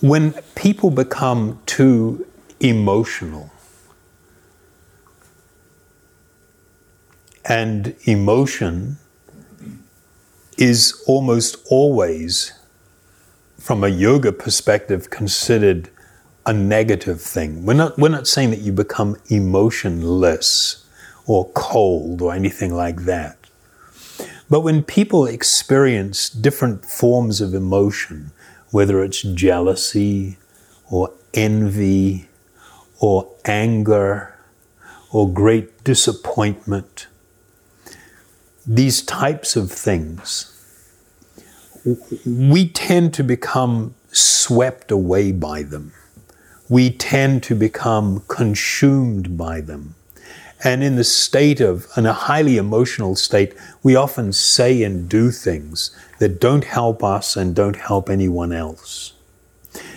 When people become too emotional, and emotion is almost always, from a yoga perspective, considered a negative thing. We're not, we're not saying that you become emotionless or cold or anything like that. But when people experience different forms of emotion, whether it's jealousy or envy or anger or great disappointment, these types of things, we tend to become swept away by them. We tend to become consumed by them. And in the state of, in a highly emotional state, we often say and do things that don't help us and don't help anyone else.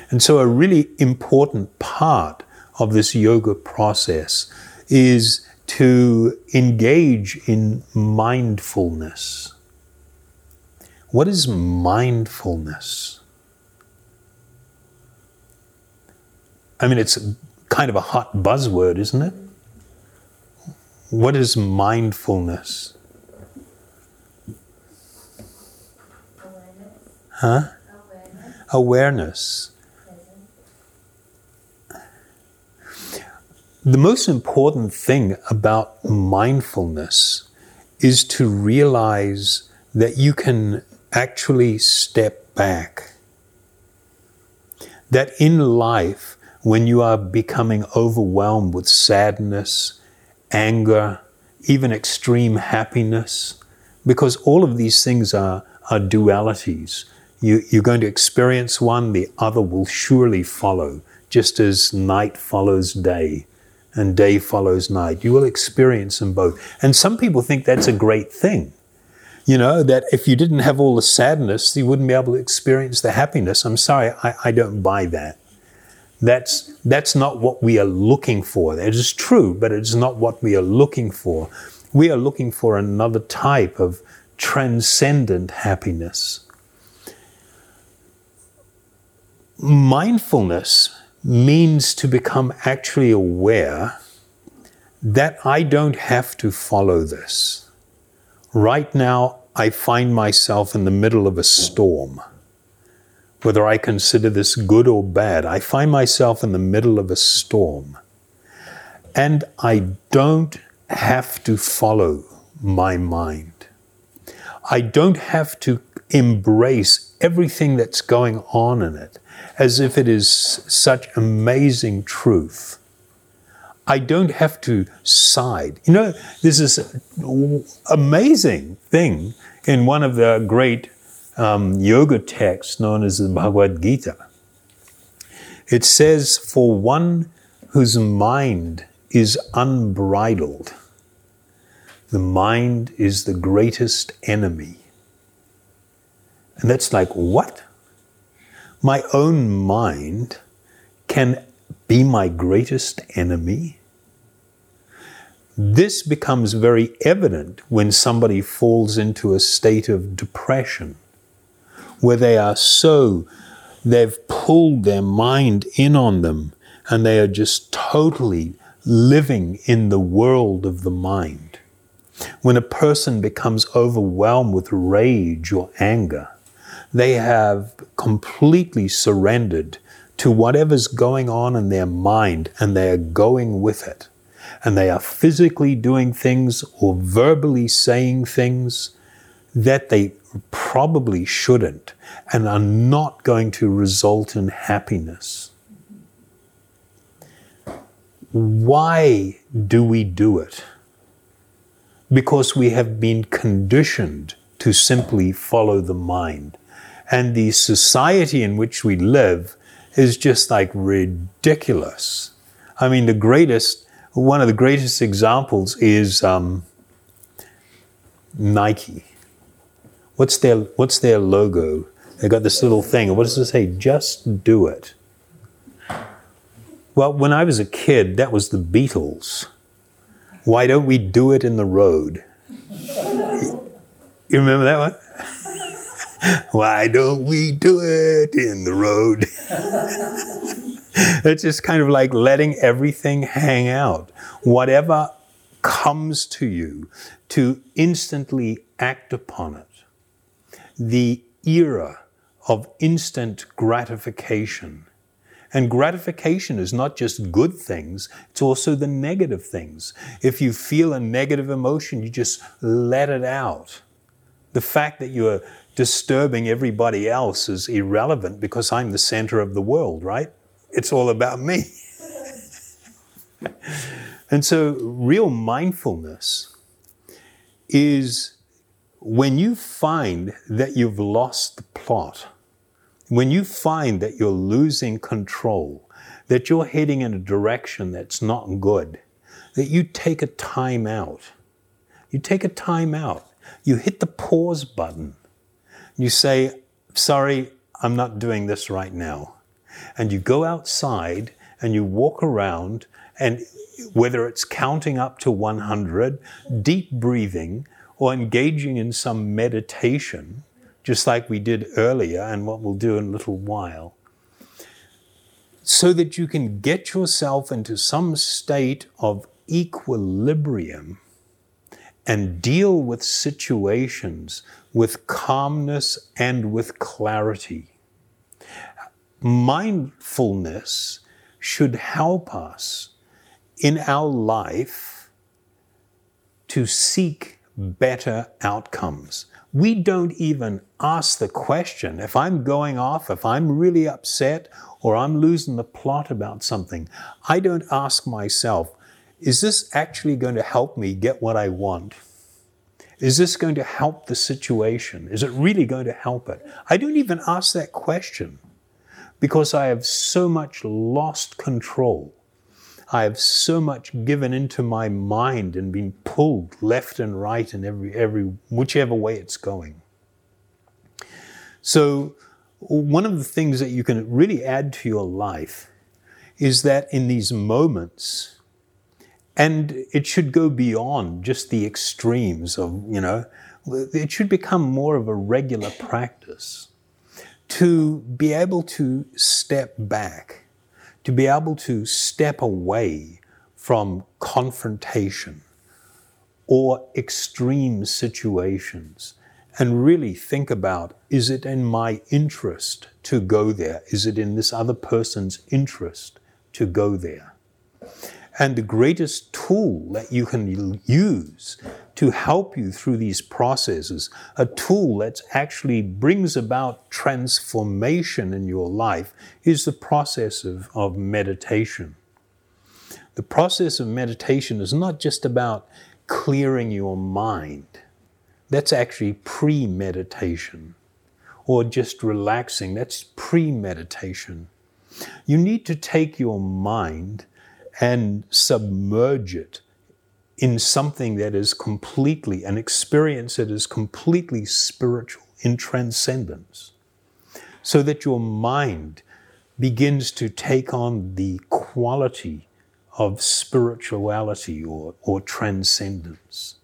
And so, a really important part of this yoga process is to engage in mindfulness. What is mindfulness? I mean, it's kind of a hot buzzword, isn't it? What is mindfulness? Awareness. Huh? Awareness. Awareness. The most important thing about mindfulness is to realize that you can actually step back. That in life, when you are becoming overwhelmed with sadness, anger, even extreme happiness, because all of these things are, are dualities. You, you're going to experience one, the other will surely follow, just as night follows day and day follows night. You will experience them both. And some people think that's a great thing. You know, that if you didn't have all the sadness, you wouldn't be able to experience the happiness. I'm sorry, I, I don't buy that. That's, that's not what we are looking for. It is true, but it's not what we are looking for. We are looking for another type of transcendent happiness. Mindfulness means to become actually aware that I don't have to follow this. Right now, I find myself in the middle of a storm. Whether I consider this good or bad, I find myself in the middle of a storm. And I don't have to follow my mind. I don't have to embrace everything that's going on in it as if it is such amazing truth. I don't have to side. You know, this is amazing thing in one of the great um, yoga text known as the Bhagavad Gita. It says, For one whose mind is unbridled, the mind is the greatest enemy. And that's like, what? My own mind can be my greatest enemy? This becomes very evident when somebody falls into a state of depression, where they are so, they've pulled their mind in on them and they are just totally living in the world of the mind. When a person becomes overwhelmed with rage or anger, they have completely surrendered to whatever's going on in their mind and they are going with it. And they are physically doing things or verbally saying things that they probably shouldn't and are not going to result in happiness. Why do we do it? Because we have been conditioned to simply follow the mind. And the society in which we live is just like ridiculous. I mean, the greatest, one of the greatest examples is um, Nike. What's their, what's their logo? They got this little thing. What does it say? Just do it. Well, when I was a kid, that was the Beatles. Why don't we do it in the road? You remember that one? Why don't we do it in the road? it's just kind of like letting everything hang out. Whatever comes to you, to instantly act upon it. The era of instant gratification. And gratification is not just good things, it's also the negative things. If you feel a negative emotion, you just let it out. The fact that you're disturbing everybody else is irrelevant because I'm the center of the world, right? It's all about me. and so, real mindfulness is when you find that you've lost the plot, when you find that you're losing control, that you're heading in a direction that's not good, that you take a time out. You take a time out. You hit the pause button. You say, Sorry, I'm not doing this right now. And you go outside and you walk around, and whether it's counting up to 100, deep breathing, or engaging in some meditation, just like we did earlier and what we'll do in a little while, so that you can get yourself into some state of equilibrium and deal with situations with calmness and with clarity. Mindfulness should help us in our life to seek better outcomes. We don't even ask the question. If I'm going off, if I'm really upset, or I'm losing the plot about something, I don't ask myself, is this actually going to help me get what I want? Is this going to help the situation? Is it really going to help it? I don't even ask that question because I have so much lost control I have so much given into my mind and been pulled left and right in every, every whichever way it's going. So, one of the things that you can really add to your life is that in these moments, and it should go beyond just the extremes of, you know, it should become more of a regular practice to be able to step back to be able to step away from confrontation or extreme situations and really think about is it in my interest to go there? Is it in this other person's interest to go there? And the greatest tool that you can use to help you through these processes, a tool that actually brings about transformation in your life, is the process of, of meditation. The process of meditation is not just about clearing your mind, that's actually pre meditation, or just relaxing, that's pre meditation. You need to take your mind and submerge it in something that is completely, an experience that is completely spiritual, in transcendence, so that your mind begins to take on the quality of spirituality or, or transcendence,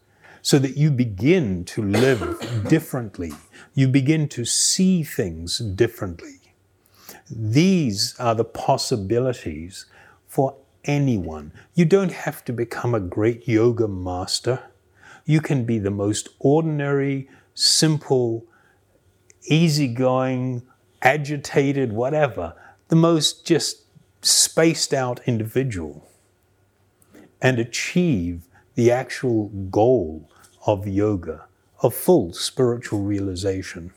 so that you begin to live differently, you begin to see things differently. These are the possibilities for anyone. You don't have to become a great yoga master. You can be the most ordinary, simple, easygoing, agitated, whatever, the most just spaced out individual and achieve the actual goal of yoga, of full spiritual realization.